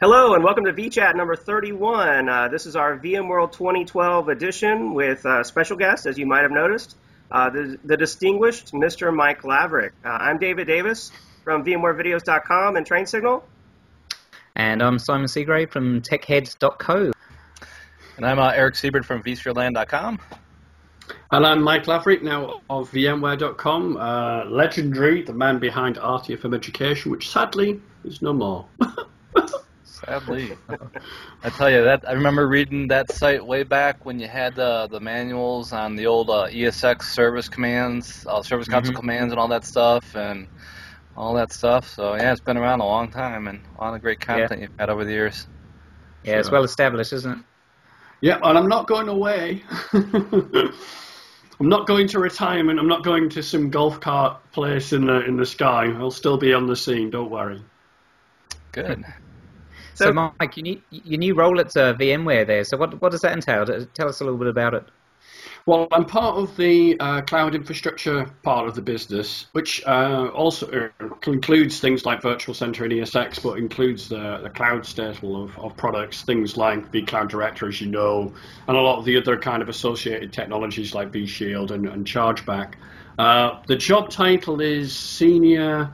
Hello and welcome to VChat number 31. Uh, this is our VMworld 2012 edition with uh, special guest, as you might have noticed, uh, the, the, distinguished Mr. Mike Laverick. Uh, I'm David Davis from VMwareVideos.com and Train Signal. And I'm Simon Seagrave from TechHeads.co. And I'm uh, Eric Siebert from vSphereLand.com. And I'm Mike Laverick, now of VMware.com, uh, legendary, the man behind RTFM Education, which sadly is no more. Sadly, I tell you that I remember reading that site way back when you had uh, the manuals on the old uh, ESX service commands, uh, service console mm-hmm. commands, and all that stuff, and all that stuff. So yeah, it's been around a long time, and a lot of great content yeah. you've had over the years. Yeah, sure. it's well established, isn't it? Yeah, and I'm not going away. I'm not going to retirement. I'm not going to some golf cart place in the in the sky. I'll still be on the scene. Don't worry. Good. So, so Mike, you new, your new role at uh, VMware there. So what what does that entail? Tell us a little bit about it. Well, I'm part of the uh, cloud infrastructure part of the business, which uh, also uh, includes things like Virtual Center and ESX, but includes the, the cloud staple of, of products, things like vCloud Director, as you know, and a lot of the other kind of associated technologies like vShield and, and Chargeback. Uh, the job title is Senior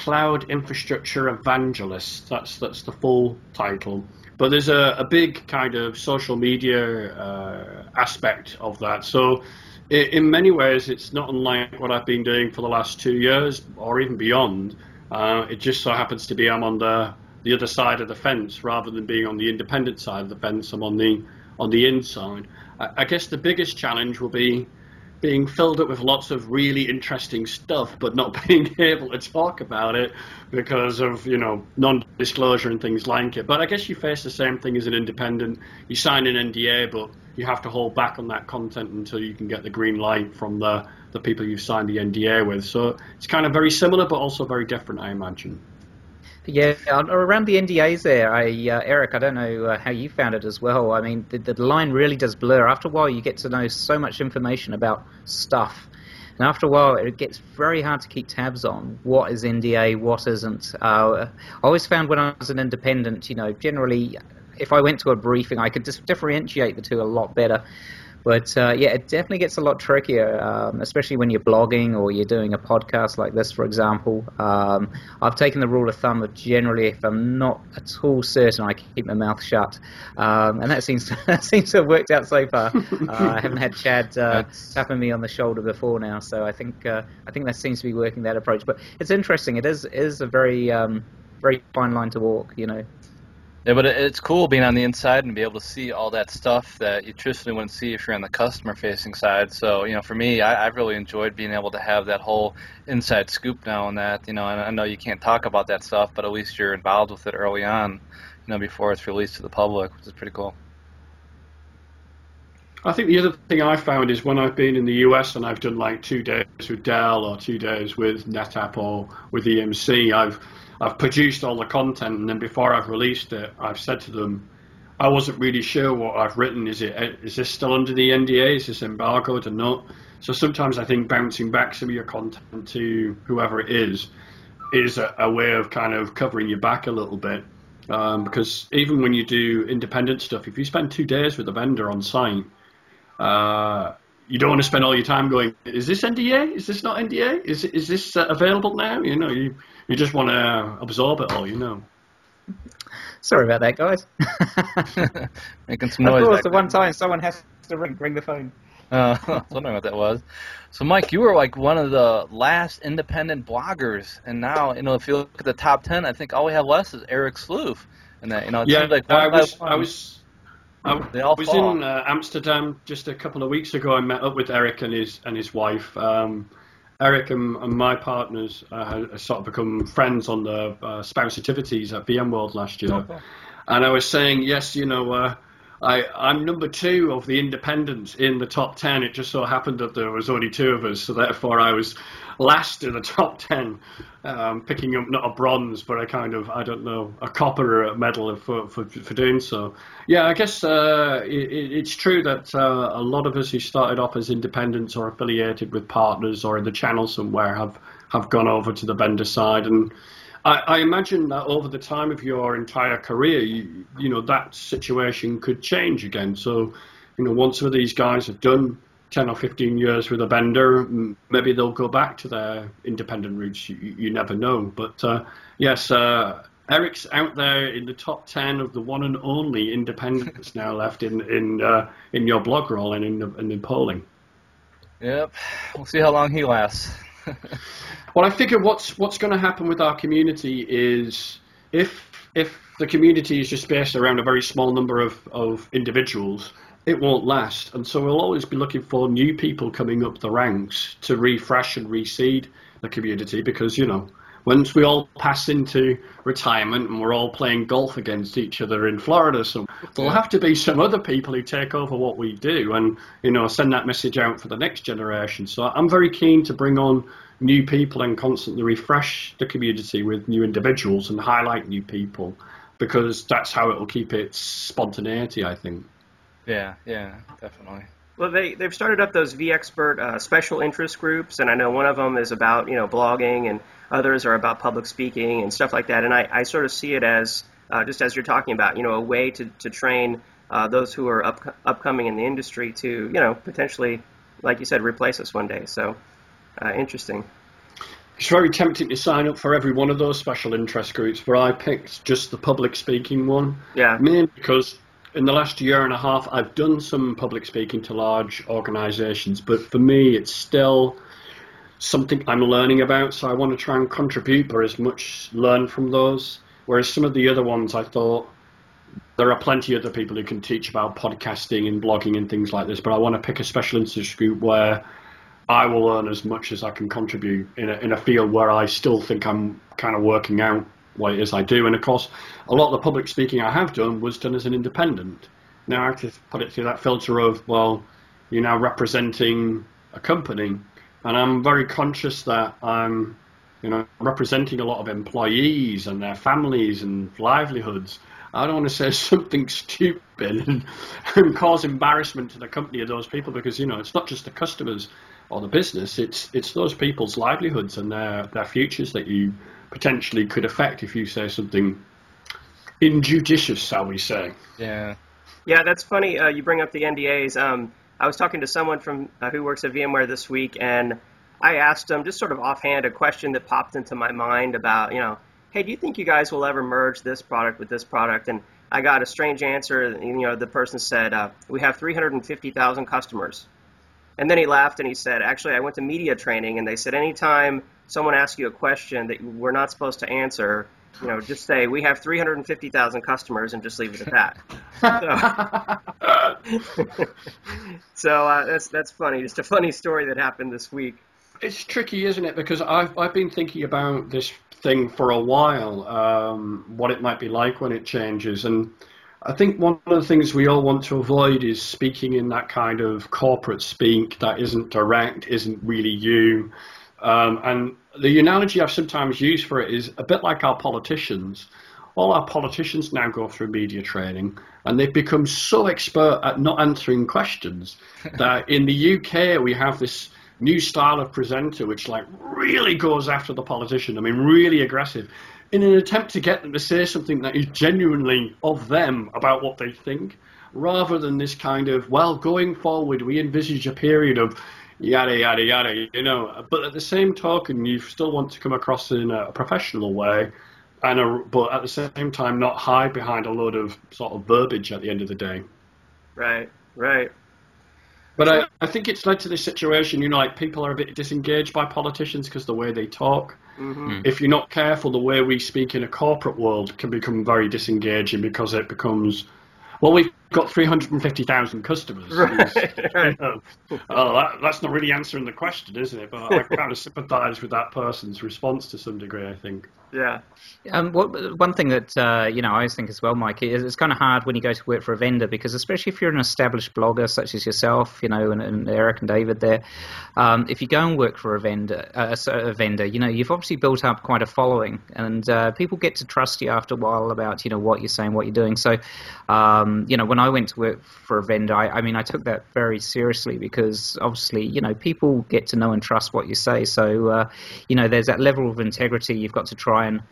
Cloud Infrastructure Evangelist. That's that's the full title. But there's a, a big kind of social media uh, aspect of that. So it, in many ways, it's not unlike what I've been doing for the last two years or even beyond. Uh, it just so happens to be I'm on the the other side of the fence rather than being on the independent side of the fence. I'm on the on the inside. I, I guess the biggest challenge will be being filled up with lots of really interesting stuff, but not being able to talk about it because of you know non-disclosure and things like it. But I guess you face the same thing as an independent. You sign an NDA, but you have to hold back on that content until you can get the green light from the the people you've signed the NDA with. So it's kind of very similar, but also very different, I imagine. Yeah, around the NDAs there, I, uh, Eric, I don't know uh, how you found it as well. I mean, the, the line really does blur. After a while, you get to know so much information about stuff. And after a while, it gets very hard to keep tabs on what is NDA, what isn't. Uh, I always found when I was an independent, you know, generally, if I went to a briefing, I could just differentiate the two a lot better. But uh, yeah, it definitely gets a lot trickier, um, especially when you're blogging or you're doing a podcast like this, for example. Um, I've taken the rule of thumb of generally, if I'm not at all certain, I keep my mouth shut, um, and that seems to, that seems to have worked out so far. Uh, I haven't had Chad uh, tapping me on the shoulder before now, so I think uh, I think that seems to be working that approach. But it's interesting. It is is a very um, very fine line to walk, you know. Yeah, but it's cool being on the inside and be able to see all that stuff that you traditionally wouldn't see if you're on the customer facing side. So, you know, for me, I, have really enjoyed being able to have that whole inside scoop now on that. You know, and I know you can't talk about that stuff, but at least you're involved with it early on, you know, before it's released to the public, which is pretty cool. I think the other thing I found is when I've been in the US and I've done like two days with Dell or two days with NetApp or with EMC, I've I've produced all the content, and then before I've released it, I've said to them, I wasn't really sure what I've written. Is it is this still under the NDA? Is this embargoed or not? So sometimes I think bouncing back some of your content to whoever it is is a, a way of kind of covering your back a little bit. Um, because even when you do independent stuff, if you spend two days with a vendor on site, uh, you don't want to spend all your time going, is this NDA? Is this not NDA? Is is this uh, available now? You know, you you just want to absorb it all, you know. Sorry about that, guys. Making some noise. Of course, the one time someone has to ring, ring the phone. Uh, I was wondering what that was. So, Mike, you were like one of the last independent bloggers, and now, you know, if you look at the top ten, I think all we have left is Eric Sloof, and that, you know, it yeah, seems like I was, I was, I was in uh, Amsterdam just a couple of weeks ago. I met up with Eric and his and his wife. Um, Eric and, and, my partners uh, have sort of become friends on the uh, spouse activities at VMworld last year. Okay. And I was saying, yes, you know, uh, I, I'm number two of the independents in the top ten. It just so happened that there was only two of us, so therefore I was last in the top ten, um, picking up not a bronze, but a kind of I don't know a copper medal for for, for doing so. Yeah, I guess uh, it, it's true that uh, a lot of us who started off as independents or affiliated with partners or in the channel somewhere have have gone over to the vendor side and I, I, imagine that over the time of your entire career, you, you know, that situation could change again. So, you know, once some of these guys have done 10 or 15 years with a bender, maybe they'll go back to their independent roots. You, you never know. But uh, yes, uh, Eric's out there in the top 10 of the one and only independents now left in in uh, in your blog roll and in, the, in polling. Yep, we'll see how long he lasts. well, I figure what's what's going to happen with our community is if if the community is just based around a very small number of, of individuals, it won't last. And so we'll always be looking for new people coming up the ranks to refresh and reseed the community because, you know, once we all pass into retirement and we're all playing golf against each other in Florida, so there'll have to be some other people who take over what we do and you know send that message out for the next generation. So I'm very keen to bring on new people and constantly refresh the community with new individuals and highlight new people because that's how it will keep its spontaneity, I think. Yeah, yeah, definitely. Well, they they've started up those vExpert uh, special interest groups, and I know one of them is about you know blogging, and others are about public speaking and stuff like that. And I, I sort of see it as uh, just as you're talking about, you know, a way to to train uh, those who are up, upcoming in the industry to you know potentially, like you said, replace us one day. So uh, interesting. It's very tempting to sign up for every one of those special interest groups, but I picked just the public speaking one. Yeah. Mainly because in the last year and a half, I've done some public speaking to large organisations, but for me, it's still something I'm learning about. So I want to try and contribute, but as much learn from those. Whereas some of the other ones, I thought there are plenty of other people who can teach about podcasting and blogging and things like this. But I want to pick a special interest group where I will learn as much as I can contribute in a, in a field where I still think I'm kind of working out it is I do. And of course, a lot of the public speaking I have done was done as an independent. Now I have to put it through that filter of, well, you're now representing a company. And I'm very conscious that I'm, you know, representing a lot of employees and their families and livelihoods. I don't want to say something stupid and, and cause embarrassment to the company of those people because, you know, it's not just the customers or the business, it's it's those people's livelihoods and their, their futures that you potentially could affect if you say something injudicious, shall we say. Yeah. Yeah, that's funny. Uh, you bring up the NDAs. Um, I was talking to someone from uh, who works at VMware this week, and I asked them just sort of offhand a question that popped into my mind about, you know, hey, do you think you guys will ever merge this product with this product? And I got a strange answer. You know, the person said, uh, we have 350,000 customers. And then he laughed and he said, actually, I went to media training, and they said anytime someone asks you a question that we're not supposed to answer, you know, just say we have 350,000 customers and just leave it at that. so, so uh, that's that's funny. Just a funny story that happened this week. It's tricky, isn't it? Because I've I've been thinking about this thing for a while, um, what it might be like when it changes, and I think one of the things we all want to avoid is speaking in that kind of corporate speak that isn't direct, isn't really you. Um, and the analogy I've sometimes used for it is a bit like our politicians. All our politicians now go through media training, and they've become so expert at not answering questions that in the UK we have this new style of presenter which like really goes after the politician. I mean, really aggressive, in an attempt to get them to say something that is genuinely of them about what they think, rather than this kind of well, going forward, we envisage a period of yada yada yada, you know. But at the same token, you still want to come across in a professional way, and a, but at the same time not hide behind a load of sort of verbiage at the end of the day. Right, right. But I, I think it's led to this situation, you know, like people are a bit disengaged by politicians because the way they talk. Mm-hmm. If you're not careful, the way we speak in a corporate world can become very disengaging because it becomes well, we've got 350,000 customers. Right, right. oh, that, that's not really answering the question, is it? But I kind of sympathise with that person's response to some degree, I think. Yeah. Um, what, one thing that uh, you know I always think as well, Mike, is it's kind of hard when you go to work for a vendor because especially if you're an established blogger such as yourself, you know, and, and Eric and David there, um, if you go and work for a vendor, uh, a vendor, you know, you've obviously built up quite a following, and uh, people get to trust you after a while about you know what you're saying, what you're doing. So, um, you know, when I went to work for a vendor, I, I mean, I took that very seriously because obviously, you know, people get to know and trust what you say. So, uh, you know, there's that level of integrity you've got to try and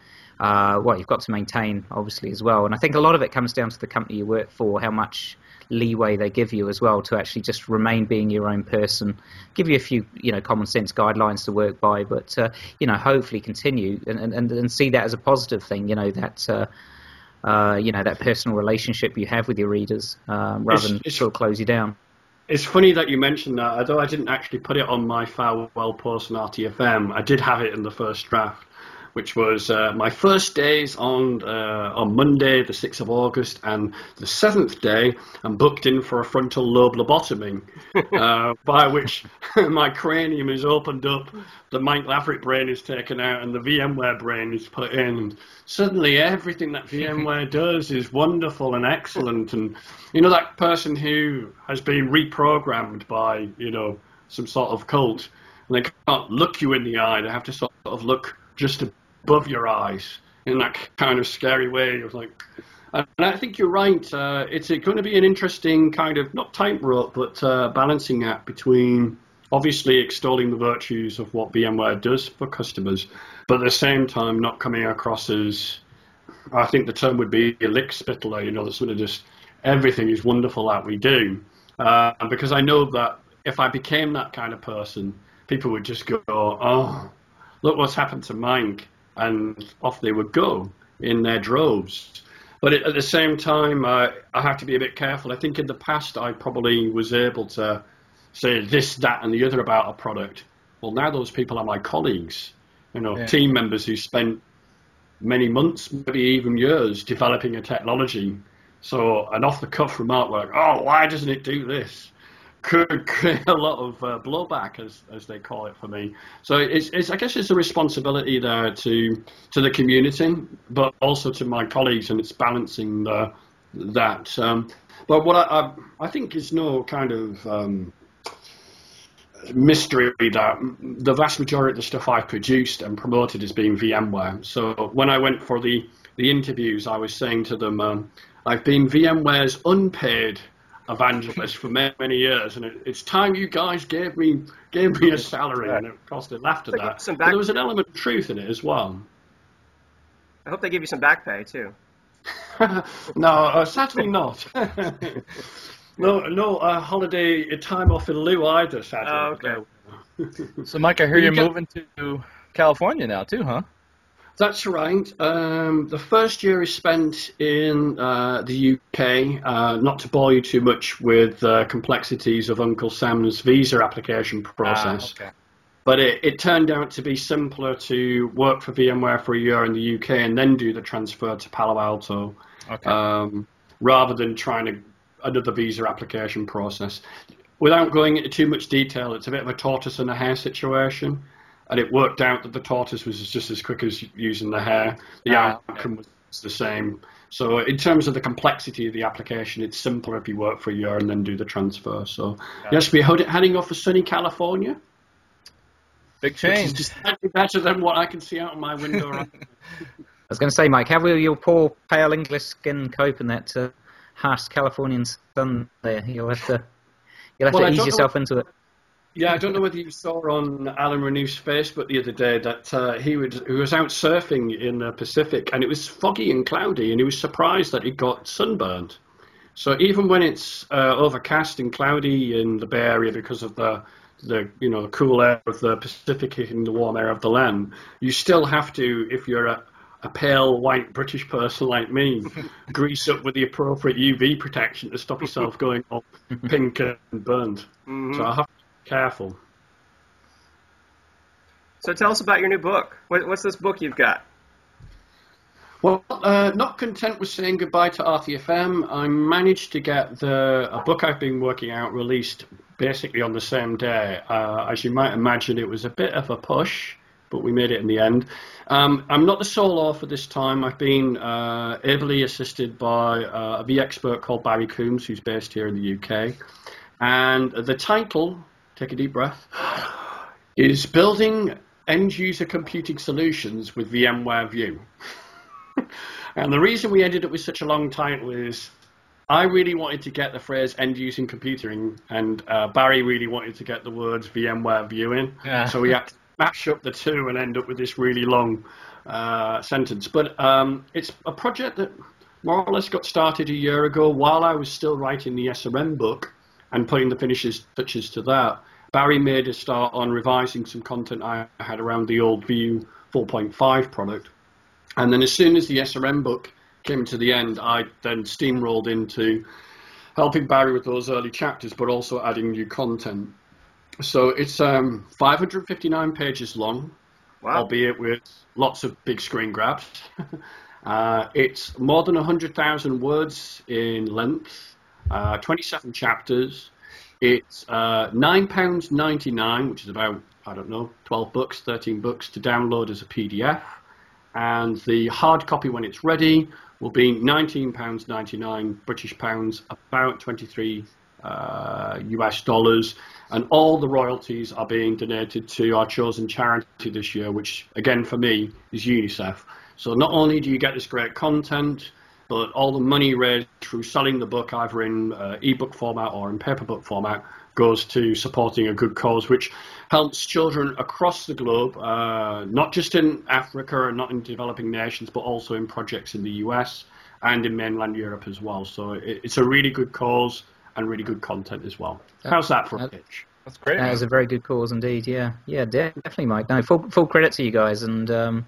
uh, well, you've got to maintain obviously as well. And I think a lot of it comes down to the company you work for, how much leeway they give you as well to actually just remain being your own person, give you a few you know common sense guidelines to work by, but uh, you know hopefully continue and, and and see that as a positive thing. You know that. Uh, you know that personal relationship you have with your readers, um, rather it's, than it's, sort of close you down. It's funny that you mentioned that. Although I didn't actually put it on my farewell post on RTFM, I did have it in the first draft which was uh, my first days on uh, on Monday, the 6th of August, and the seventh day, I'm booked in for a frontal lobe lobotomy, uh, by which my cranium is opened up, the Mike Laverick brain is taken out, and the VMware brain is put in. And suddenly, everything that VMware does is wonderful and excellent. And you know that person who has been reprogrammed by you know some sort of cult, and they can't look you in the eye; they have to sort of look just above your eyes in that kind of scary way of like. And I think you're right. Uh, it's going to be an interesting kind of not tightrope, but uh, balancing act between obviously extolling the virtues of what VMware does for customers, but at the same time not coming across as I think the term would be lick. You know, the sort of just everything is wonderful that we do. Uh, because I know that if I became that kind of person, people would just go, "Oh, look what's happened to Mike," and off they would go in their droves. But at the same time, uh, I have to be a bit careful. I think in the past, I probably was able to say this, that, and the other about a product. Well, now those people are my colleagues, you know, yeah. team members who spent many months, maybe even years, developing a technology. So an off-the-cuff remark like, "Oh, why doesn't it do this?" Could create a lot of uh, blowback, as as they call it for me. So it's, it's I guess it's a responsibility there to to the community, but also to my colleagues, and it's balancing the, that. Um, but what I, I, I think is no kind of um, mystery that the vast majority of the stuff I've produced and promoted is being VMware. So when I went for the the interviews, I was saying to them, um, I've been VMware's unpaid evangelist for many, many years, and it, it's time you guys gave me gave me a salary, and it course they laughed at that. Back- but there was an element of truth in it as well. I hope they give you some back pay too. no, uh, sadly not. no, no uh, holiday time off in lieu either. Sadly. Oh, okay. so, Mike, I hear you are moving to California now too, huh? That's right. Um, the first year is spent in uh, the UK. Uh, not to bore you too much with uh, complexities of Uncle Sam's visa application process. Ah, okay. But it, it, turned out to be simpler to work for VMware for a year in the UK and then do the transfer to Palo Alto, okay. um, rather than trying to another visa application process. Without going into too much detail, it's a bit of a tortoise and a hare situation and it worked out that the tortoise was just as quick as using the hare. The ah, outcome was the same. So in terms of the complexity of the application, it's simpler if you work for a year and then do the transfer. So yeah. yes, we're heading off for sunny California. Big change. Just better than what I can see out of my window. I was going to say, Mike, how will your poor pale English skin cope in that uh, harsh Californian sun there? You'll have to, you'll have well, to ease yourself know. into it. Yeah, I don't know whether you saw on Alan Renouf's Facebook the other day that uh, he, would, he was out surfing in the Pacific and it was foggy and cloudy, and he was surprised that he got sunburned. So even when it's uh, overcast and cloudy in the Bay Area because of the the you know the cool air of the Pacific hitting the warm air of the land, you still have to, if you're a, a pale white British person like me, grease up with the appropriate UV protection to stop yourself going all pink and burned. Mm-hmm. So I have Careful. So tell us about your new book. what's this book you've got? Well, uh, not content with saying goodbye to RTFM, I managed to get the a book I've been working out released basically on the same day. Uh, as you might imagine, it was a bit of a push, but we made it in the end. Um, I'm not the sole author this time. I've been uh, ably assisted by uh, a vExpert called Barry Coombs, who's based here in the UK. And the title take a deep breath, is building end user computing solutions with VMware View. and the reason we ended up with such a long title is I really wanted to get the phrase end user computing, and uh, Barry really wanted to get the words VMware View in. Yeah. So we had to mash up the two and end up with this really long uh, sentence. But um, it's a project that more or less got started a year ago while I was still writing the SRM book and putting the finishes touches to that. Barry made a start on revising some content I had around the old View 4.5 product. And then as soon as the SRM book came to the end, I then steamrolled into helping Barry with those early chapters, but also adding new content. So it's um, 559 pages long, wow. albeit with lots of big screen grabs. uh, it's more than 100,000 words in length, uh, 27 chapters. It's uh, £9.99, which is about, I don't know, 12 bucks, 13 bucks to download as a PDF. And the hard copy, when it's ready, will be £19.99 British pounds, about 23 uh, US dollars, and all the royalties are being donated to our chosen charity this year, which again for me is UNICEF. So not only do you get this great content, but all the money raised through selling the book either in uh, ebook format or in paperback format goes to supporting a good cause, which helps children across the globe, uh, not just in Africa and not in developing nations, but also in projects in the US and in mainland Europe as well. So it, it's a really good cause and really good content as well. How's that for a pitch? That's great. That is a very good cause indeed. Yeah, yeah, definitely, Mike. No, full full credit to you guys, and um,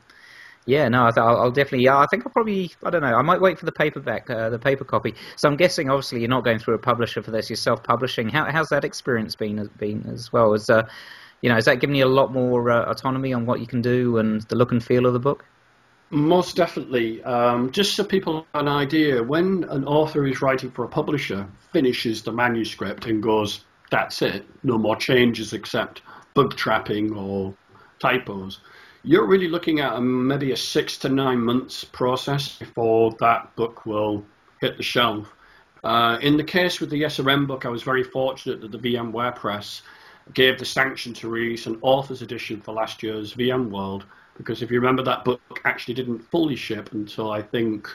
yeah, no, I th- I'll, I'll, definitely. Yeah, I think I'll probably. I don't know. I might wait for the paperback, uh, the paper copy. So I'm guessing, obviously, you're not going through a publisher for this. You're self-publishing. How, how's that experience been? Been as well? Is uh, you know, is that giving you a lot more uh, autonomy on what you can do and the look and feel of the book? Most definitely. Um, just so people have an idea, when an author is writing for a publisher, finishes the manuscript and goes, "That's it. No more changes except bug trapping or typos." You're really looking at a, maybe a six to nine months process before that book will hit the shelf. Uh, in the case with the SRM book, I was very fortunate that the VMware Press gave the sanction to release an author's edition for last year's VMworld, because if you remember, that book actually didn't fully ship until I think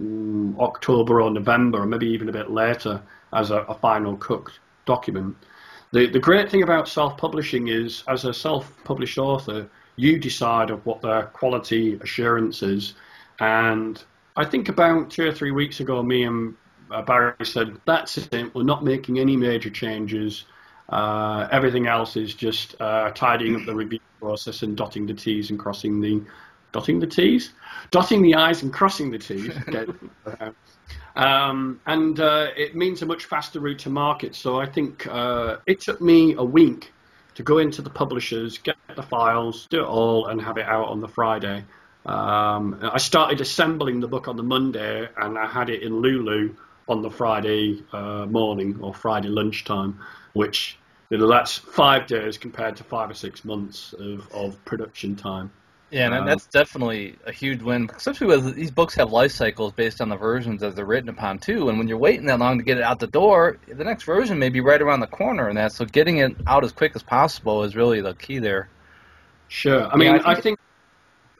um, October or November, or maybe even a bit later, as a, a final cooked document. The, the great thing about self-publishing is, as a self-published author, you decide of what the quality assurance is. And I think about two or three weeks ago, me and uh, Barry said, that's it, we're not making any major changes. Uh, everything else is just uh, tidying up the review process and dotting the T's and crossing the dotting the T's, dotting the I's and crossing the T's. um, and uh, it means a much faster route to market. So I think uh, it took me a week to go into the publishers, get the files, do it all, and have it out on the Friday. Um, I started assembling the book on the Monday, and I had it in Lulu on the Friday uh, morning or Friday lunchtime, which you know that's five days compared to five or six months of, of production time. Yeah, and uh, that's definitely a huge win, especially with these books have life cycles based on the versions as they're written upon too. And when you're waiting that long to get it out the door, the next version may be right around the corner, and that so getting it out as quick as possible is really the key there. Sure, I mean, yeah, I, think I think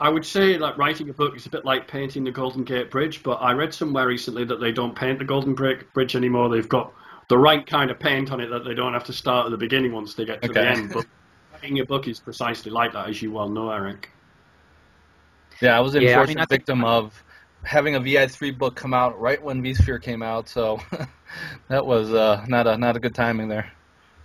I would say like writing a book is a bit like painting the Golden Gate Bridge, but I read somewhere recently that they don't paint the Golden Bridge anymore. They've got the right kind of paint on it that they don't have to start at the beginning once they get to okay. the end. But writing a book is precisely like that, as you well know, Eric. Yeah, I was an yeah, unfortunate I mean, I victim of having a VI3 book come out right when vSphere came out, so that was uh, not a not a good timing there.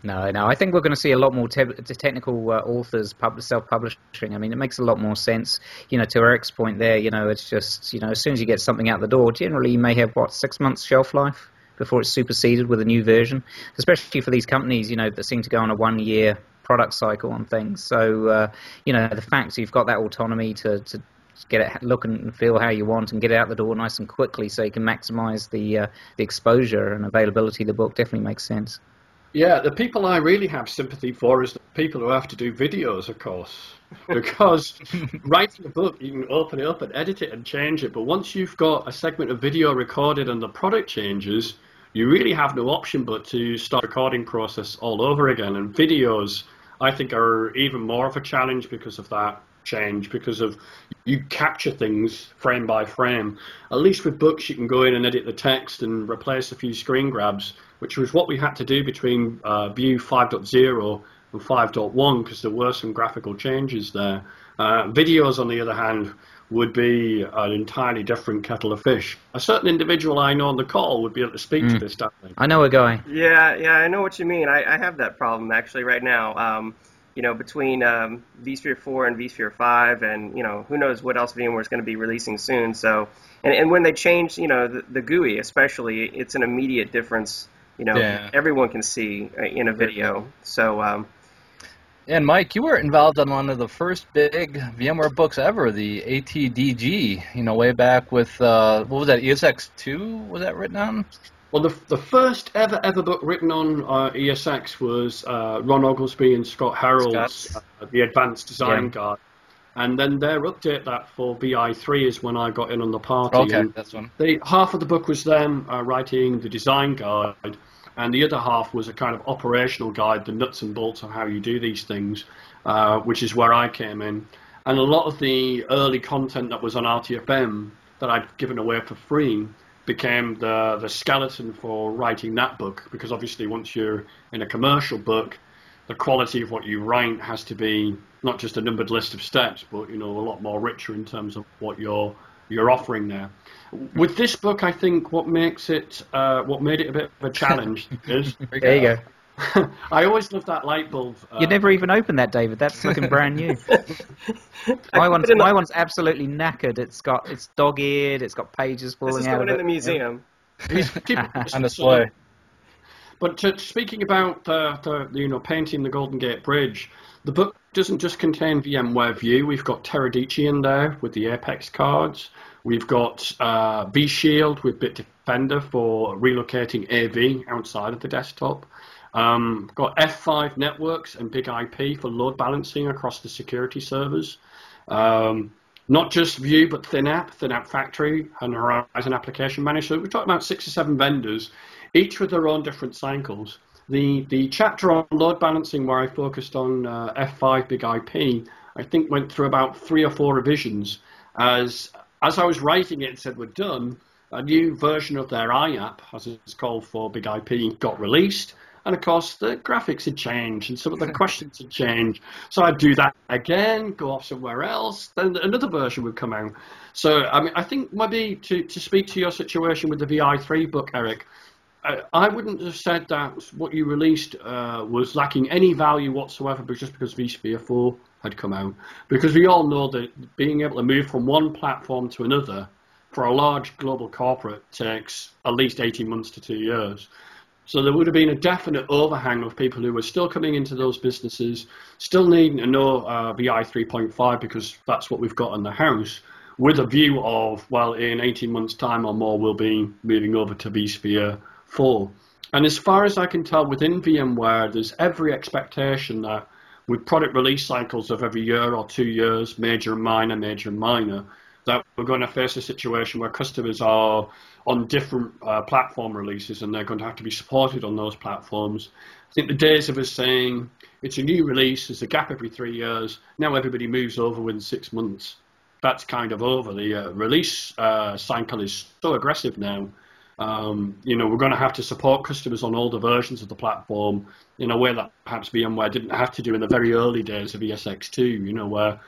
No, no. I think we're going to see a lot more te- technical uh, authors pub- self-publishing. I mean, it makes a lot more sense. You know, to Eric's point there, you know, it's just you know, as soon as you get something out the door, generally you may have what six months shelf life before it's superseded with a new version. Especially for these companies, you know, that seem to go on a one-year product cycle on things. So, uh, you know, the fact you've got that autonomy to, to get it look and feel how you want and get it out the door nice and quickly so you can maximize the uh, the exposure and availability of the book definitely makes sense. Yeah, the people I really have sympathy for is the people who have to do videos, of course. Because writing a book, you can open it up and edit it and change it. But once you've got a segment of video recorded and the product changes, you really have no option but to start recording process all over again. And videos, I think, are even more of a challenge because of that change because of you capture things frame by frame. At least with books, you can go in and edit the text and replace a few screen grabs, which was what we had to do between uh, View 5.0 and 5.1 because there were some graphical changes there. Uh, videos, on the other hand, would be an entirely different kettle of fish. A certain individual I know on the call would be able to speak to Mm. this, definitely. I know a guy. Yeah, yeah, I know what you mean. I, I have that problem actually right now. Um, you know, between um, vSphere 4 and vSphere 5, and you know, who knows what else VMware is going to be releasing soon. So, and, and when they change, you know, the, the GUI especially, it's an immediate difference. You know, Yeah. everyone can see uh, in a video. So, um, And Mike, you were involved on one of the first big VMware books ever, the ATDG. You know, way back with uh, what was that? ESX2 was that written on? Well, the, the first ever ever book written on uh, ESX was uh, Ron Oglesby and Scott Herold's Scott. uh, The Advanced Design Yeah. Guide. And then their update that for VI3 is when I got in on the party. Okay, And that's one. they, half of the book was them uh, writing the design guide, and the other half was a kind of operational guide, the nuts and bolts of how you do these things, uh, which is where I came in. And a lot of the early content that was on RTFM that I'd given away for free became the the skeleton for writing that book because obviously once you're in a commercial book the quality of what you write has to be not just a numbered list of steps but you know a lot more richer in terms of what you're you're offering there with this book I think what makes it uh, what made it a bit of a challenge is There you go. I always love that light bulb uh, You never even opened that, David. That's looking brand new. My one's it the- my one's absolutely knackered. It's got it's dog-eared. It's got pages falling this falling is out going of in it. the museum. He's keeping On display. But to, speaking about uh, the, you know painting the Golden Gate Bridge, the book doesn't just contain VMware View. We've got Teradici in there with the Apex cards. We've got uh, vShield with Bitdefender for relocating AV outside of the desktop. Um, got F5 networks and Big IP for load balancing across the security servers. Um, not just View, but ThinApp, ThinApp Factory, and Horizon Application Manager. So we're talking about six or seven vendors, each with their own different cycles. The the chapter on load balancing, where I focused on uh, F5 Big IP, I think went through about three or four revisions. As as I was writing it and said we're done, a new version of their iApp, as it's called for Big IP, got released. And of course, the graphics had changed and some of the questions had changed. So I'd do that again, go off somewhere else, then another version would come out. So I mean, I think maybe to, to speak to your situation with the VI3 book, Eric, I, I wouldn't have said that what you released uh, was lacking any value whatsoever, but just because vSphere 4 had come out. Because we all know that being able to move from one platform to another for a large global corporate takes at least 18 months to two years. So there would have been a definite overhang of people who were still coming into those businesses, still needing to know uh, VI 3.5 because that's what we've got in the house, with a view of, well, in 18 months' time or more, we'll be moving over to vSphere 4. And as far as I can tell, within VMware, there's every expectation that with product release cycles of every year or two years, major and minor, major and minor, that we're going to face a situation where customers are on different uh, platform releases and they're going to have to be supported on those platforms. I think the days of us saying it's a new release, there's a gap every three years, now everybody moves over within six months. That's kind of over. The uh, release uh, cycle is so aggressive now. Um, you know, we're going to have to support customers on older versions of the platform in a way that perhaps VMware didn't have to do in the very early days of ESX2, you know, where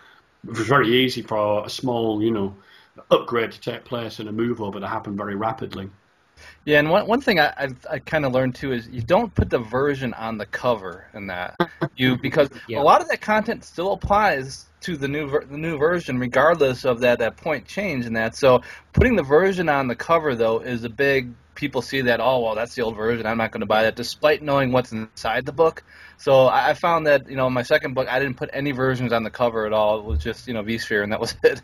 it was very easy for a small, you know, upgrade to take place and a move over to happen very rapidly. Yeah, and one one thing I I've, I kind of learned too is you don't put the version on the cover in that you because Yeah. a lot of that content still applies to the new ver- the new version regardless of that that point change in that. So putting the version on the cover though is a big people see that oh well that's the old version I'm not going to buy that despite knowing what's inside the book. So I, I found that you know my second book I didn't put any versions on the cover at all. It was just you know vSphere and that was it.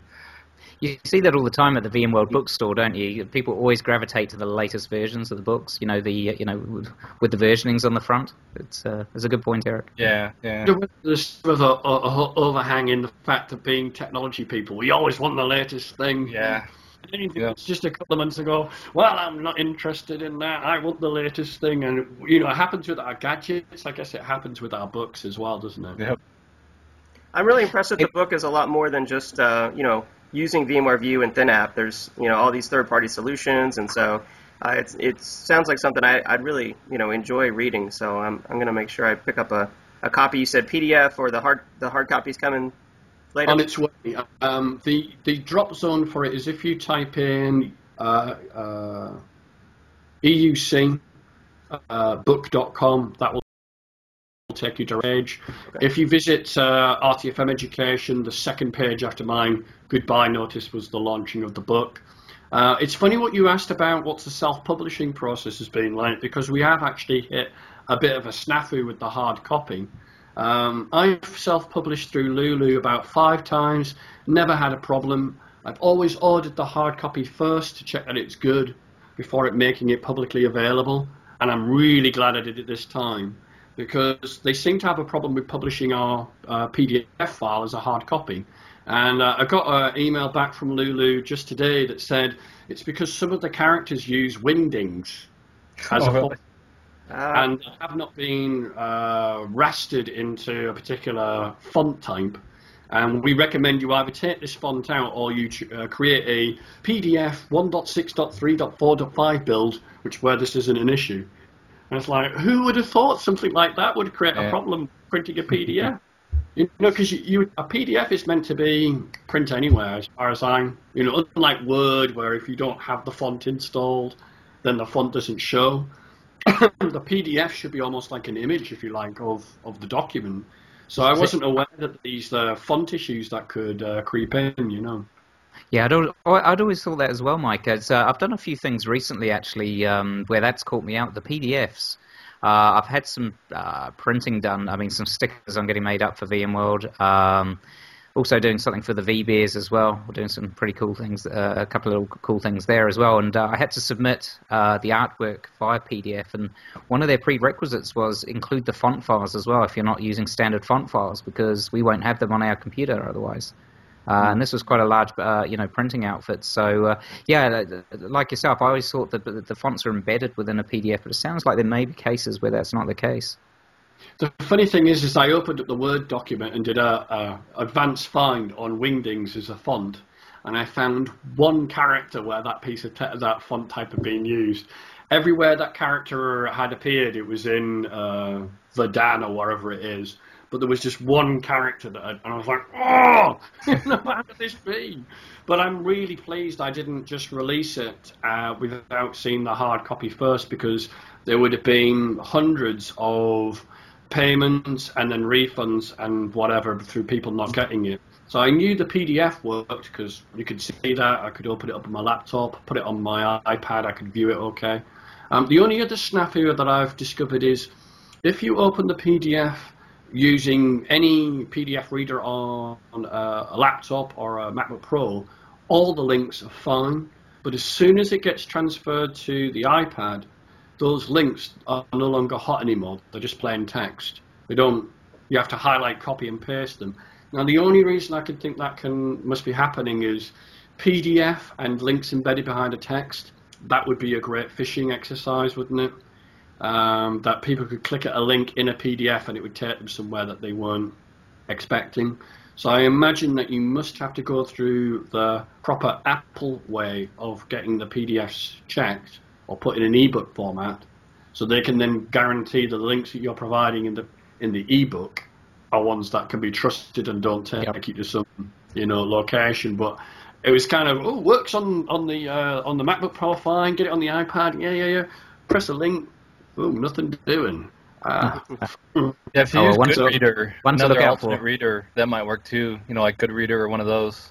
You see that all the time at the VMworld bookstore, don't you? People always gravitate to the latest versions of the books. You know the uh, you know with, with the versionings on the front. It's uh, it's a good point, Eric. Yeah, yeah. There's sort of a, a, a overhang in the fact of being technology people. We always want the latest thing. Yeah. Anything Yeah. just a couple of months ago, well, I'm not interested in that. I want the latest thing. And, you know, it happens with our gadgets. I guess it happens with our books as well, doesn't it? Yep. I'm really impressed that the book is a lot more than just uh, you know using VMware View and ThinApp. There's you know all these third-party solutions, and so uh, it's it sounds like something I, I'd really you know enjoy reading. So I'm I'm gonna make sure I pick up a, a copy. You said PDF or the hard the hard copies coming later. On its way. Um, the the drop zone for it is if you type in uh, uh, EUC uh, book.com, that will take you to Rage. Okay. If you visit uh, RTFM Education, the second page after mine, goodbye notice was the launching of the book. Uh, it's funny what you asked about what's the self-publishing process has been like because we have actually hit a bit of a snafu with the hard copy. Um, I've self-published through Lulu about five times, never had a problem. I've always ordered the hard copy first to check that it's good before it making it publicly available, and I'm really glad I did it this time because they seem to have a problem with publishing our uh, PDF file as a hard copy. And uh, I got an email back from Lulu just today that said it's because some of the characters use Wingdings as oh, a really? Ah. and have not been uh, rastered into a particular font type. And we recommend you either take this font out or you uh, create a PDF 1.6.3.4.5 build, which where this isn't an issue. And it's like, who would have thought something like that would create yeah. a problem printing a PDF? you know, because you, you, a PDF is meant to be print anywhere, as far as I'm, you know, unlike Word, where if you don't have the font installed, then the font doesn't show. The PDF should be almost like an image, if you like, of, of the document. So I wasn't aware that these uh, font issues that could uh, creep in, you know. Yeah, I'd, I'd always thought that as well, Mike. As, uh, I've done a few things recently, actually, um, where that's caught me out. The PDFs. Uh, I've had some uh, printing done. I mean, some stickers I'm getting made up for VMworld. Um, also doing something for the VBeers as well. We're doing some pretty cool things, uh, a couple of cool things there as well. And uh, I had to submit uh, the artwork via PDF, and one of their prerequisites was include the font files as well if you're not using standard font files, because we won't have them on our computer otherwise. Uh, and this was quite a large, uh, you know, printing outfit. So, uh, yeah, like yourself, I always thought that the fonts are embedded within a PDF, but it sounds like there may be cases where that's not the case. The funny thing is, is I opened up the Word document and did a, a advanced find on Wingdings as a font, and I found one character where that piece of te- that font type had been used. Everywhere that character had appeared, it was in uh, or wherever it is but there was just one character that, and I was like, oh, how could this be? But I'm really pleased I didn't just release it uh, without seeing the hard copy first, because there would have been hundreds of payments and then refunds and whatever through people not getting it. So I knew the PDF worked because you could see that. I could open it up on my laptop, put it on my iPad, I could view it okay. Um, the only other snafu that I've discovered is if you open the PDF using any PDF reader on a, a laptop or a MacBook Pro, all the links are fine. But as soon as it gets transferred to the iPad, those links are no longer hot anymore. They're just plain text. They don't. You have to highlight, copy, and paste them. Now, the only reason I can think that can must be happening is PDF and links embedded behind a text. That would be a great phishing exercise, wouldn't it? um, that people could click at a link in a PDF and it would take them somewhere that they weren't expecting. So I imagine that you must have to go through the proper Apple way of getting the PDFs checked or put in an ebook format, so they can then guarantee the links that you're providing in the in the ebook are ones that can be trusted and don't take yep. you to some you know location. But it was kind of oh works on on the uh, on the MacBook Pro fine, get it on the iPad, yeah yeah yeah. Press a link, oh nothing doing. Uh, yeah, if you oh, use Goodreader, another alternate reader, that might work too. You know, like Goodreader or one of those.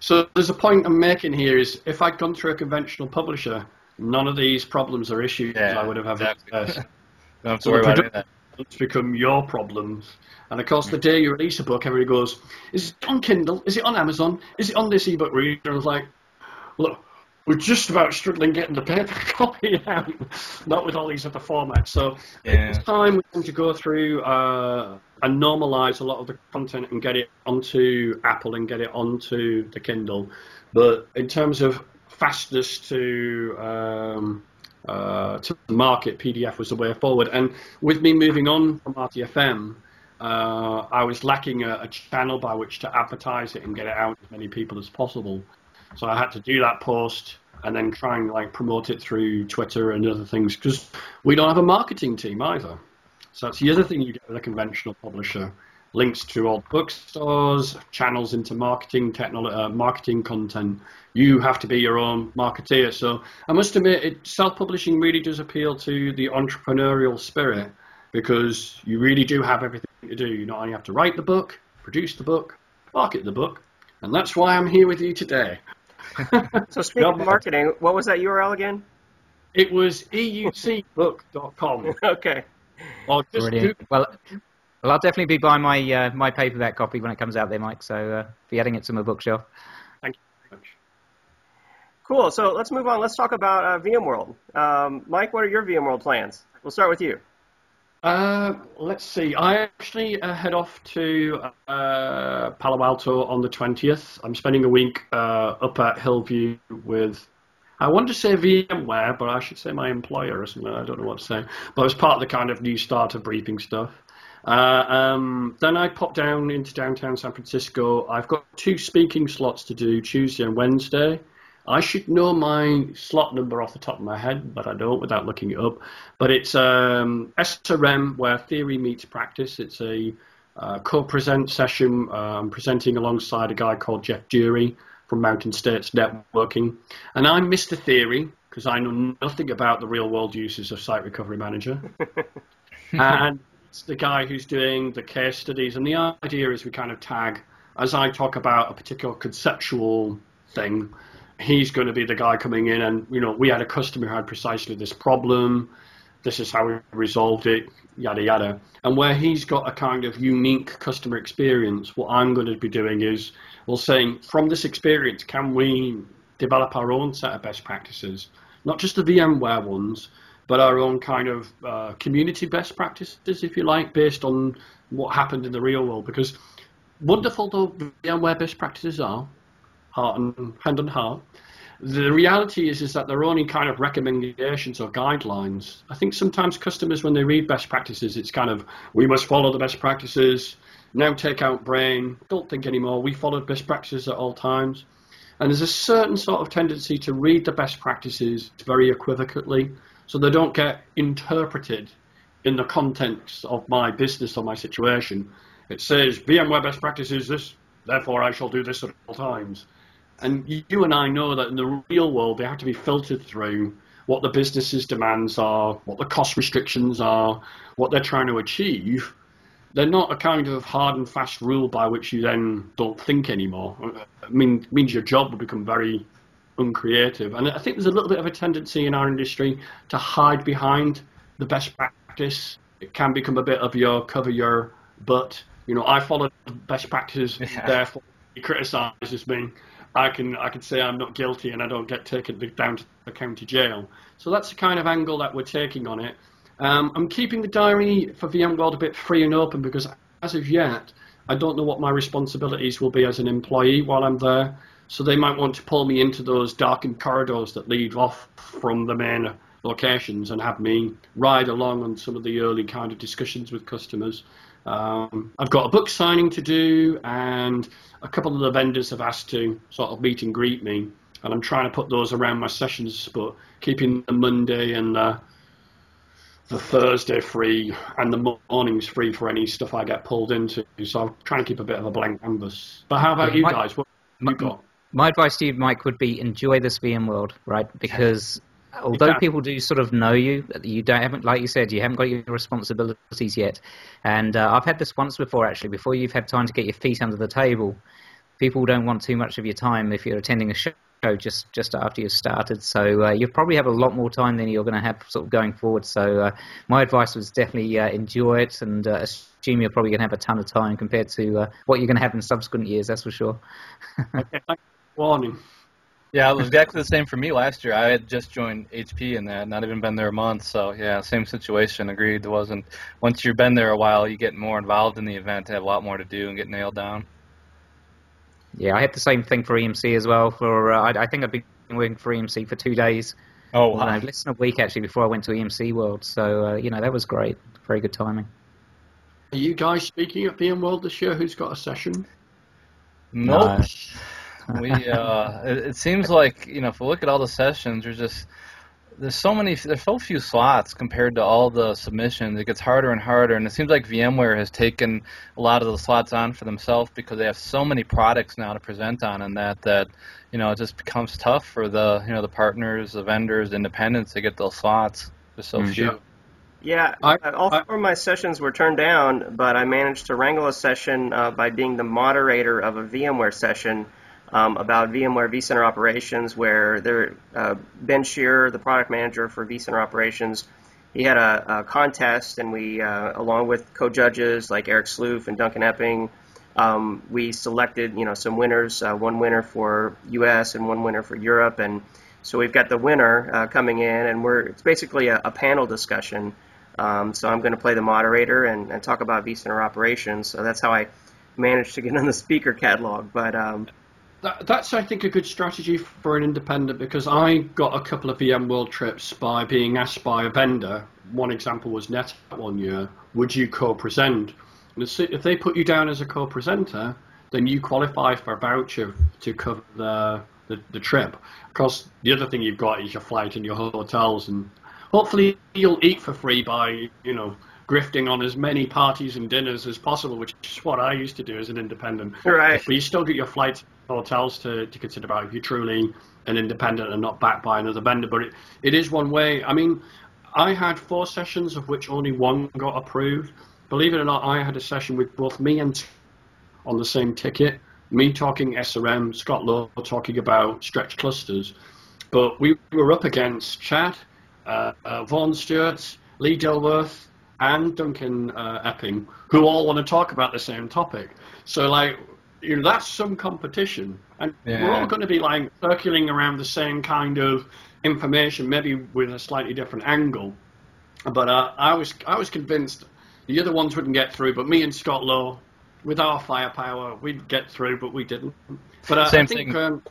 So there's a point I'm making here is if I'd gone through a conventional publisher, none of these problems or issues yeah, I would have exactly. had. Don't have to so worry about that. It's become your problems. And of course, the day you release a book, everybody goes, "Is it on Kindle? Is it on Amazon? Is it on this ebook reader?" And I was like, "Look, we're just about struggling getting the paper copy out, not with all these other formats. So yeah. it's time we to go through uh, and normalize a lot of the content and get it onto Apple and get it onto the Kindle. But in terms of fastness to um, uh, to market, PDF was the way forward. And with me moving on from RTFM, uh, I was lacking a, a, channel by which to advertise it and get it out to as many people as possible. So I had to do that post and then try and like promote it through Twitter and other things because we don't have a marketing team either. So that's the other thing you get with a conventional publisher. Links to all bookstores, channels into marketing technology, uh, marketing content. You have to be your own marketeer. So I must admit, it, self-publishing really does appeal to the entrepreneurial spirit because you really do have everything to do. You not only have to write the book, produce the book, market the book, and that's why I'm here with you today. so speaking of marketing, what was that URL again? It was eucbook.com. okay. Brilliant. Well, well, I'll definitely be buying my uh, my paperback copy when it comes out there, Mike. So uh, be adding it to my bookshelf. Thank you very much. Cool. So let's move on. Let's talk about uh, VMworld. Um, Mike, what are your VMworld plans? We'll start with you. Uh, let's see. I actually uh, head off to uh, Palo Alto on the 20th. I'm spending a week uh, up at Hillview with, I want to say VMware, but I should say my employer or something. I don't know what to say. But it's part of the kind of new starter briefing stuff. Uh, um, then I pop down into downtown San Francisco. I've got two speaking slots to do Tuesday and Wednesday. I should know my slot number off the top of my head, but I don't without looking it up. But it's um, SRM, where theory meets practice. It's a uh, co-present session. I'm presenting alongside a guy called Jeff Jury from Mountain States Networking. And I'm Mr. Theory, because I know nothing about the real-world uses of Site Recovery Manager. and it's the guy who's doing the case studies. And the idea is we kind of tag, as I talk about a particular conceptual thing, he's going to be the guy coming in and you know we had a customer who had precisely this problem this is how we resolved it yada yada and where he's got a kind of unique customer experience what i'm going to be doing is well saying from this experience can we develop our own set of best practices not just the vmware ones but our own kind of uh, community best practices if you like based on what happened in the real world because wonderful though vmware best practices are heart and hand on heart. The reality is is that they're only kind of recommendations or guidelines. I think sometimes customers, when they read best practices, it's kind of we must follow the best practices. Now take out brain. Don't think anymore. We followed best practices at all times. And there's a certain sort of tendency to read the best practices very equivocally, so they don't get interpreted in the context of my business or my situation. It says VMware best practices this, therefore I shall do this at all times. And you and I know that in the real world, they have to be filtered through what the business's demands are, what the cost restrictions are, what they're trying to achieve. They're not a kind of hard and fast rule by which you then don't think anymore. It means your job will become very uncreative. And I think there's a little bit of a tendency in our industry to hide behind the best practice. It can become a bit of your cover your butt. You know, I follow best practices, yeah. therefore he criticizes me. I can I can say I'm not guilty and I don't get taken down to the county jail. So that's the kind of angle that we're taking on it. Um, I'm keeping the diary for VMworld a bit free and open because as of yet, I don't know what my responsibilities will be as an employee while I'm there. So they might want to pull me into those darkened corridors that lead off from the main locations and have me ride along on some of the early kind of discussions with customers. Um, I've got a book signing to do, and a couple of the vendors have asked to sort of meet and greet me, and I'm trying to put those around my sessions, but keeping the Monday and the, the Thursday free and the mornings free for any stuff I get pulled into. So I'm trying to keep a bit of a blank canvas. But how about you guys? What my, you got? My advice to you, Mike, would be enjoy this VM world, right? Because although people do sort of know you, you don't haven't like you said you haven't got your responsibilities yet. And uh, I've had this once before actually. Before you've had time to get your feet under the table, people don't want too much of your time if you're attending a show just just after you've started. So uh, you probably have a lot more time than you're going to have sort of going forward. So uh, my advice was definitely uh, enjoy it and uh, assume you're probably going to have a ton of time compared to uh, what you're going to have in subsequent years. That's for sure. okay, warning. Yeah, it was exactly the same for me last year. I had just joined HP and that, not even been there a month. So yeah, same situation. Agreed. It wasn't. Once you've been there a while, you get more involved in the event, have a lot more to do, and get nailed down. Yeah, I had the same thing for EMC as well. For uh, I, I, think I've been working for EMC for two days. Oh wow! You know, less than a week actually before I went to EMC World. So uh, you know that was great. Very good timing. Are you guys speaking at VMworld this year? Who's got a session? Nope. No we uh, it, it, seems like you know if we look at all the sessions, there's just there's so many there's so few slots compared to all the submissions. It gets harder and harder and it seems like vmware has taken a lot of the slots on for themselves because they have so many products now to present on and that that you know it just becomes tough for the you know the partners the vendors the independents to get those slots. There's so mm, few. Yeah, I, all four of my sessions were turned down, but I managed to wrangle a session uh, by being the moderator of a VMware session um, about VMware vCenter operations, where there, uh, Ben Shearer, the product manager for vCenter operations, he had a, a contest, and we, uh, along with co-judges like Eric Sloof and Duncan Epping, um, we selected, you know, some winners. Uh, one winner for U.S. and one winner for Europe, and so we've got the winner uh, coming in, and we're it's basically a, a panel discussion um, so I'm going to play the moderator and, and talk about vCenter operations. So that's how I managed to get on the speaker catalog. But um, that, that's, I think, a good strategy for an independent because I got a couple of VMworld trips by being asked by a vendor. One example was Net one year. Would you co-present? And if they put you down as a co-presenter, then you qualify for a voucher to cover the, the, the trip. Of course, the other thing you've got is your flight and your hotels and hopefully you'll eat for free by you know grifting on as many parties and dinners as possible, which is what I used to do as an independent. Right. But you still get your flights, hotels to, to consider about if you're truly an independent and not backed by another vendor. But it, it is one way. I mean, I had four sessions of which only one got approved. Believe it or not, I had a session with both me and on the same ticket. Me talking SRM, Scott Lowe talking about stretch clusters. But we were up against Chad uh, uh, Vaughn Stewart, Lee Dilworth, and Duncan uh, Epping, who all want to talk about the same topic. So, like, you know, that's some competition, and yeah. we're all going to be like circling around the same kind of information, maybe with a slightly different angle. But uh, I was I was convinced the other ones wouldn't get through, but me and Scott Lowe, with our firepower, we'd get through, but we didn't. But uh, Same I think thing. Um,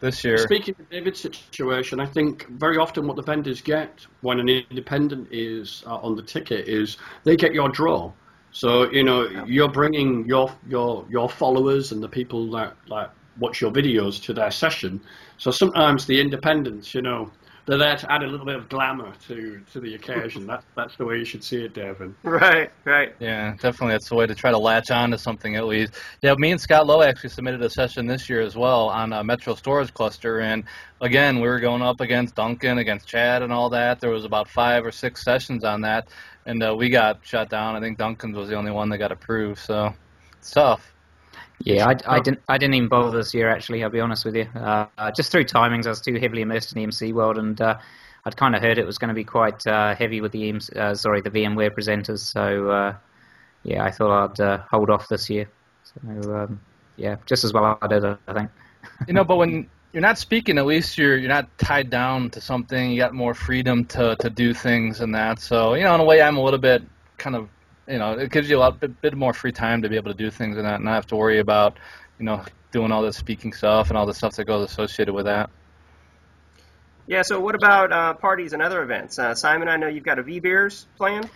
this year. Speaking of David's situation, I think very often what the vendors get when an independent is uh, on the ticket is they get your draw. So you know you're bringing your your your followers and the people that like watch your videos to their session. So sometimes the independents, you know, they're there to add a little bit of glamour to to the occasion. That's that's the way you should see it, Devin. Right, right. Yeah, definitely. That's the way to try to latch on to something at least. Yeah, me and Scott Lowe actually submitted a session this year as well on a Metro Storage cluster, and again, we were going up against Duncan, against Chad, and all that. There was about five or six sessions on that, and uh, we got shut down. I think Duncan's was the only one that got approved. So it's tough. Yeah, I, I, didn't. I didn't even bother this year. Actually, I'll be honest with you. Uh, just through timings, I was too heavily immersed in the EMC world, and uh, I'd kind of heard it was going to be quite uh, heavy with the EMC, uh, sorry, the VMware presenters. So uh, yeah, I thought I'd uh, hold off this year. So um, yeah, just as well I did, I think. you know, but when you're not speaking, at least you're you're not tied down to something. You got more freedom to to do things and that. So you know, in a way, I'm a little bit kind of you know, it gives you a lot, bit, bit more free time to be able to do things and not, not have to worry about, you know, doing all the speaking stuff and all the stuff that goes associated with that. Yeah. So, what about uh, parties and other events? Uh, Simon, I know you've got a vBeers planned.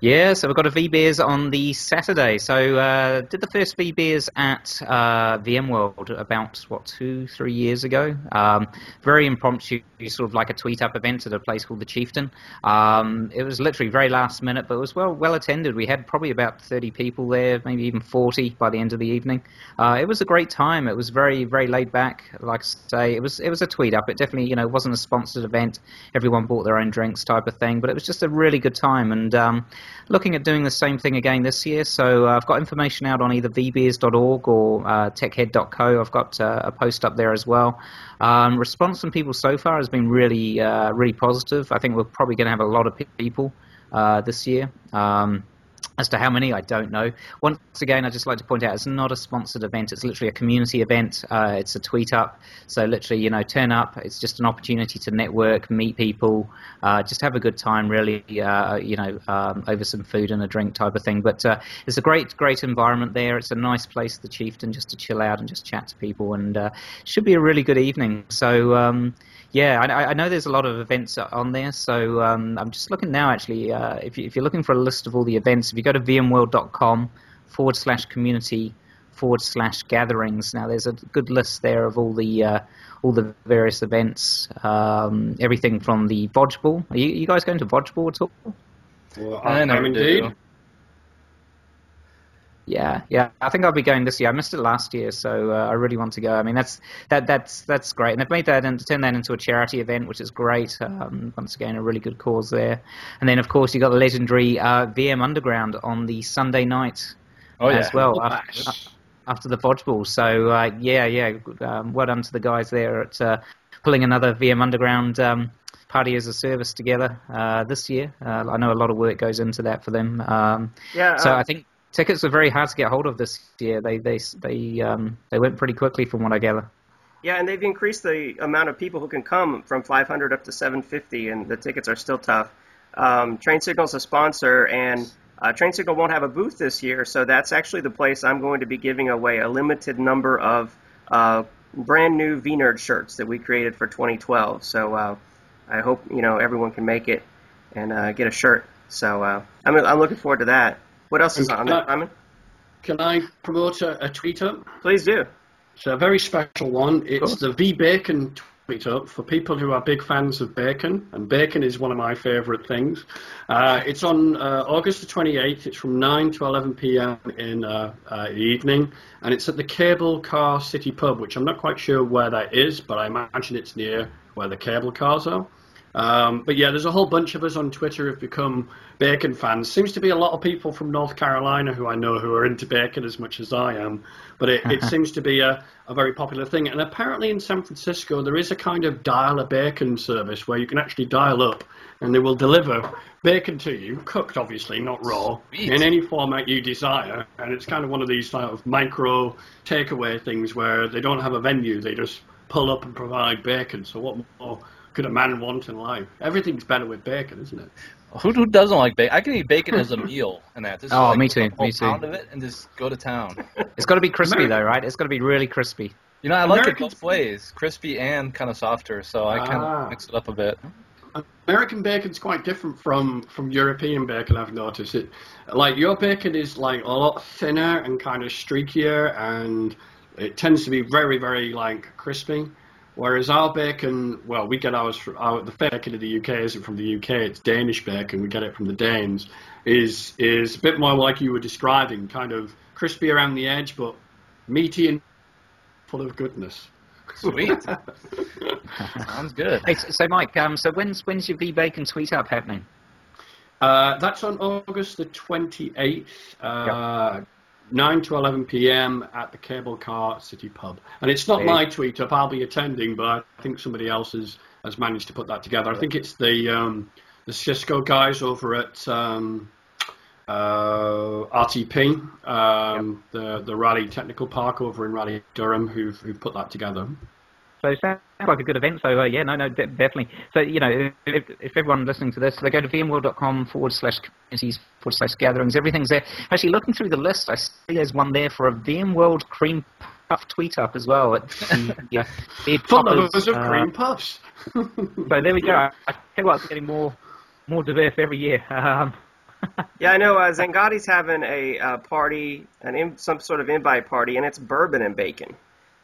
Yeah, so we've got a VBeers on the Saturday. So uh, did the first VBeers at uh, VMworld about what two, three years ago. Um, very impromptu, sort of like a tweet up event at a place called the Chieftain. Um, it was literally very last minute, but it was well well attended. We had probably about thirty people there, maybe even forty by the end of the evening. Uh, it was a great time. It was very very laid back. Like I say, it was it was a tweet up. It definitely you know wasn't a sponsored event. Everyone bought their own drinks type of thing, but it was just a really good time and. Um, looking at doing the same thing again this year. So uh, I've got information out on either vbeers.org or uh, techhead.co. I've got uh, a post up there as well. Um, response from people so far has been really, uh, really positive. I think we're probably going to have a lot of people uh, this year. Um, as to how many, I don't know. Once again, I'd just like to point out it's not a sponsored event. It's literally a community event. Uh, it's a tweet up. So literally, you know, turn up. It's just an opportunity to network, meet people, uh, just have a good time, really, uh, you know, um, over some food and a drink type of thing. But uh, it's a great, great environment there. It's a nice place, the Chieftain, just to chill out and just chat to people. And uh, should be a really good evening. So, um, yeah, I, I, know there's a lot of events on there, so um, I'm just looking now. Actually, uh, if, you, if you're looking for a list of all the events, if you go to vmworld.com forward slash community forward slash gatherings. Now there's a good list there of all the uh, all the various events, um, everything from the Vodgeball. Are you, you guys going to Vodgeball at all? Well, I I, never am do. Indeed. Yeah, yeah. I think I'll be going this year. I missed it last year, so uh, I really want to go. I mean, that's that that's that's great, and they've made that and turned that into a charity event, which is great. Um, once again, a really good cause there. And then, of course, you've got the legendary uh, VM Underground on the Sunday night Oh yeah. as well Oh, after, nice. after the Vodgeball. So uh, yeah, yeah. Um, well done to the guys there at uh, pulling another VM Underground. Um, Party as a service together uh, this year. Uh, I know a lot of work goes into that for them. Um, Yeah. so uh, I think tickets were very hard to get hold of this year. They they they um, they went pretty quickly from what I gather. Yeah, and they've increased the amount of people who can come from 500 up to 750, and the tickets are still tough. Um, Train Signal's a sponsor, and uh, Train Signal won't have a booth this year, so that's actually the place I'm going to be giving away a limited number of uh, brand new V Nerd shirts that we created for 2012. So uh, I hope you know everyone can make it and uh, get a shirt. So uh, I'm, I'm looking forward to that. What else is on there, Simon? Can I promote a, a tweet up? Please do. It's a very special one. It's course. the V Bacon tweet up for people who are big fans of bacon, and bacon is one of my favourite things. Uh, it's on uh, August the 28th. It's from 9 to 11 p.m. in uh, uh, the evening, and it's at the Cable Car City Pub, which I'm not quite sure where that is, but I imagine it's near where the cable cars are. Um, but yeah, there's a whole bunch of us on Twitter who've become bacon fans. Seems to be a lot of people from North Carolina who I know who are into bacon as much as I am. But it, it seems to be a, a very popular thing. And apparently in San Francisco, there is a kind of dial a bacon service where you can actually dial up and they will deliver bacon to you, cooked obviously, not raw, Sweet. in any format you desire. And it's kind of one of these sort of micro takeaway things where they don't have a venue, they just pull up and provide bacon. So what more could a man want in life? Everything's better with bacon, isn't it? Who, who doesn't like bacon? I can eat bacon as a meal and that. This is Oh, like me too, A whole me too. pound of it and just go to town. It's got to be crispy American- though, right? It's got to be really crispy. You know, I like it both ways, crispy and kind of softer. So I kind Ah. of mix it up a bit. American bacon's quite different from, from European bacon. I've noticed it. Like your bacon is like a lot thinner and kind of streakier, and it tends to be very very like crispy. Whereas our bacon, well, we get ours from our, the bacon in the UK isn't from the UK. It's Danish bacon. We get it from the Danes. Is is a bit more like you were describing, kind of crispy around the edge, but meaty and full of goodness. Sweet. Sounds good. Hey, so, so Mike, um, so when's when's your V Bacon tweet up happening? Uh, that's on August the 28th, uh, 9 to 11 p.m. at the Cable Car City Pub. And it's not my tweet up, I'll be attending, but I think somebody else has, has managed to put that together. I think it's the um, the Cisco guys over at um, uh, RTP, um, the, the Rally Technical Park over in Raleigh, Durham, who've, who've put that together. So sounds like a good event. So uh, yeah, no, no, de- definitely. So you know, if, if everyone listening to this, they go to vmworld.com forward slash communities forward slash gatherings. Everything's there. Actually, looking through the list, I see there's one there for a VMworld cream puff tweet up as well. At the, yeah, the Full Poppers, of uh, cream puffs. So there we go. I I tell you what, it's getting more more diverse every year. Um, Yeah, I know. Uh, Zangotti's having a uh, party, an in, some sort of invite party, and it's bourbon and bacon.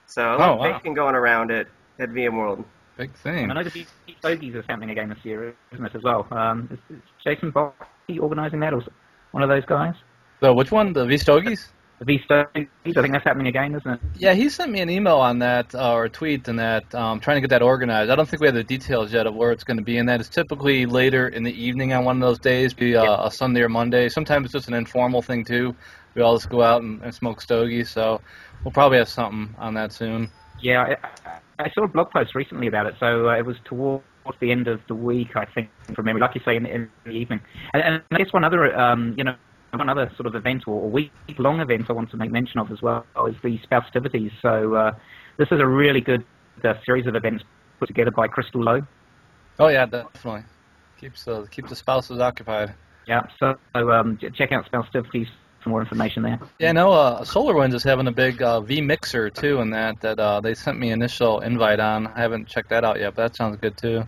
So a Oh, of wow. bacon going around at, at VMworld. Big thing. I know the V Stogies is happening again this year, isn't it, as well? Um, is, is Jason Boche organising that, or is one of those guys? So which one? The V Stogies? The V Stogies, I think that's happening again, isn't it? Yeah, he sent me an email on that uh, or a tweet and that um, trying to get that organized. I don't think we have the details yet of where it's going to be, and that is typically later in the evening on one of those days, be uh, a Sunday or Monday. Sometimes it's just an informal thing too. We all just go out and, and smoke stogies. So we'll probably have something on that soon. Yeah, I, I saw a blog post recently about it. So uh, it was towards the end of the week, I think, from memory, like you say, in, in the evening. And, and I guess one other, um, you know, one other sort of event or week-long event I want to make mention of as well is the Spousetivities. So uh, this is a really good uh, series of events put together by Crystal Lowe. Oh yeah, definitely. Keeps the keeps the spouses occupied. Yeah, so um, check out Spousetivities for more information there. Yeah, no, uh, SolarWinds is having a big uh, V mixer too, and that that uh, they sent me initial invite on. I haven't checked that out yet, but that sounds good too.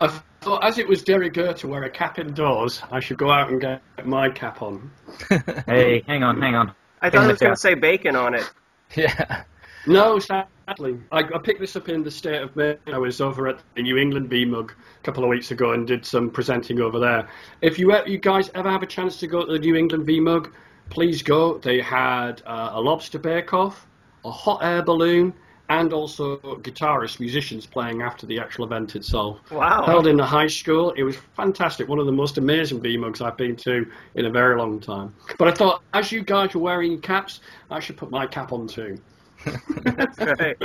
I thought, as it was de rigueur to wear a cap indoors, I should go out and get my cap on. Hey, hang on, hang on. I thought I was going to say bacon on it. Yeah. No, sadly. I, I, picked this up in the state of Maine. I was over at the New England VMUG a couple of weeks ago and did some presenting over there. If you you guys ever have a chance to go to the New England VMUG, please go. They had uh, a lobster bake-off, a hot air balloon, and also guitarists, musicians playing after the actual event itself. Wow. Held in the high school. It was fantastic. One of the most amazing VMUGs I've been to in a very long time. But I thought, as you guys were wearing caps, I should put my cap on too. That's right.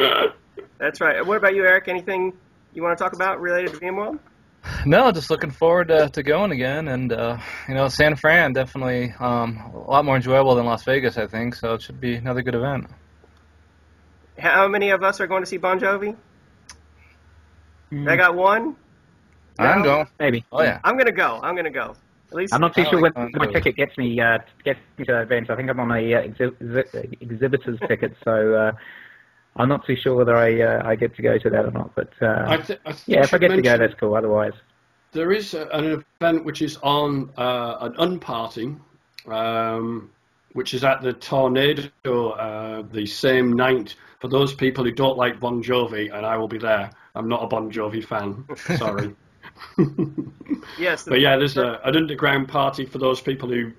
That's right. What about you, Eric? Anything you want to talk about related to VMworld? No, just looking forward to, to going again, and uh, you know, San Fran definitely um, a lot more enjoyable than Las Vegas, I think. So it should be another good event. How many of us are going to see Bon Jovi? Mm. I got one. No? I'm going. Maybe. Oh yeah. I'm gonna go. I'm gonna go. At least I'm not too sure like when my ticket gets me uh, gets me to that event. I think I'm on a uh, exhi- exhibitor's ticket, so uh, I'm not too sure whether I uh, I get to go to that or not. But uh, I th- I yeah, if I get to go, that's cool. Otherwise, there is a, an event which is on uh, an unparting. Um, which is at the Tornado uh, the same night for those people who don't like Bon Jovi, and I will be there. I'm not a Bon Jovi fan. Sorry. yes. But yeah, there's a, an underground party for those people who,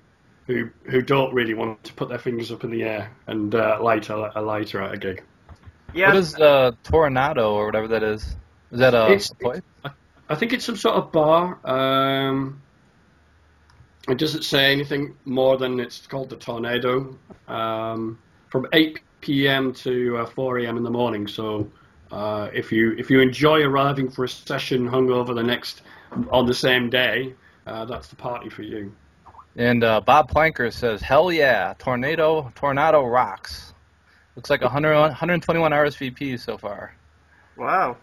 who, who don't really want to put their fingers up in the air and uh, light a, a lighter at a gig. Yeah. What is uh, Tornado or whatever that is? Is that a, it's, a place? I think it's some sort of bar. Um, it doesn't say anything more than it's called the Tornado. Um, from 8 p.m. to uh, 4 a.m. in the morning. So uh, if you if you enjoy arriving for a session hungover the next on the same day, uh, that's the party for you. And uh, Bob Plankers says, "Hell yeah, Tornado Tornado rocks." Looks like 100, 121 RSVPs so far. Wow.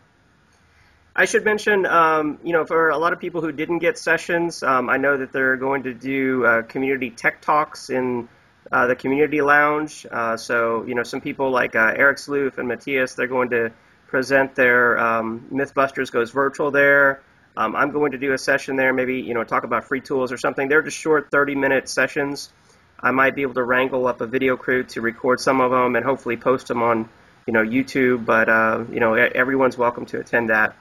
I should mention, um, you know, for a lot of people who didn't get sessions, um, I know that they're going to do uh, community tech talks in uh, the community lounge. Uh, so, you know, some people like uh, Eric Sloof and Mattias, they're going to present their um, MythBusters Goes Virtual there. Um, I'm going to do a session there, maybe, you know, talk about free tools or something. They're just short 30-minute sessions. I might be able to wrangle up a video crew to record some of them and hopefully post them on, you know, YouTube. But, uh, you know, everyone's welcome to attend that.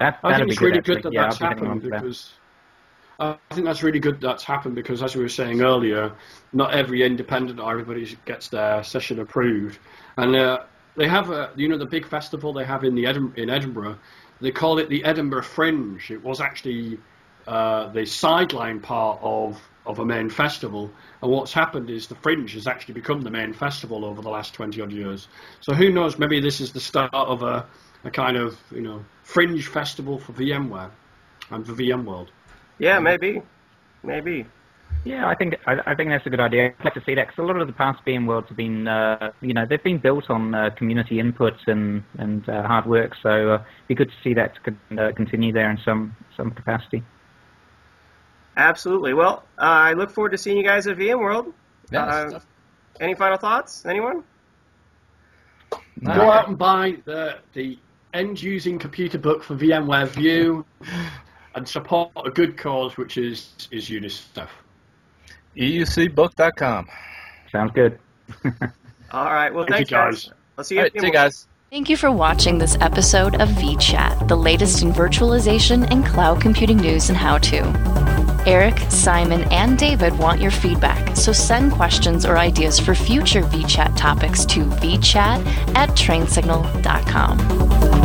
That, I think it's really good, that yeah, that's happened because I think that's really good that's happened because, as we were saying earlier, not every independent or everybody gets their session approved, and uh, they have a you know the big festival they have in the in Edinburgh. They call it the Edinburgh Fringe. It was actually uh, the sideline part of of a main festival. And what's happened is the Fringe has actually become the main festival over the last 20 odd years. So who knows, maybe this is the start of a, a kind of, you know, Fringe festival for VMware and for VMworld. Yeah, maybe. Maybe. Yeah, I think I, I, think that's a good idea. I'd like to see that because a lot of the past VMworlds have been, uh, you know, they've been built on uh, community input and and uh, hard work. So uh, it'd be good to see that uh, continue there in some some capacity. Absolutely. Well, uh, I look forward to seeing you guys at VMworld. Yeah. any final thoughts? Anyone? No. Go out and buy the the end user computing book for VMware View and support a good cause, which is is UNICEF. EUCbook.com. Sounds good. All right. Well, Thank thanks, you guys. I'll see you. All right, see you guys. Thank you for watching this episode of VChat, the latest in virtualization and cloud computing news and how to. Eric, Simon, and David want your feedback, so send questions or ideas for future VChat topics to vchat at trainsignal.com.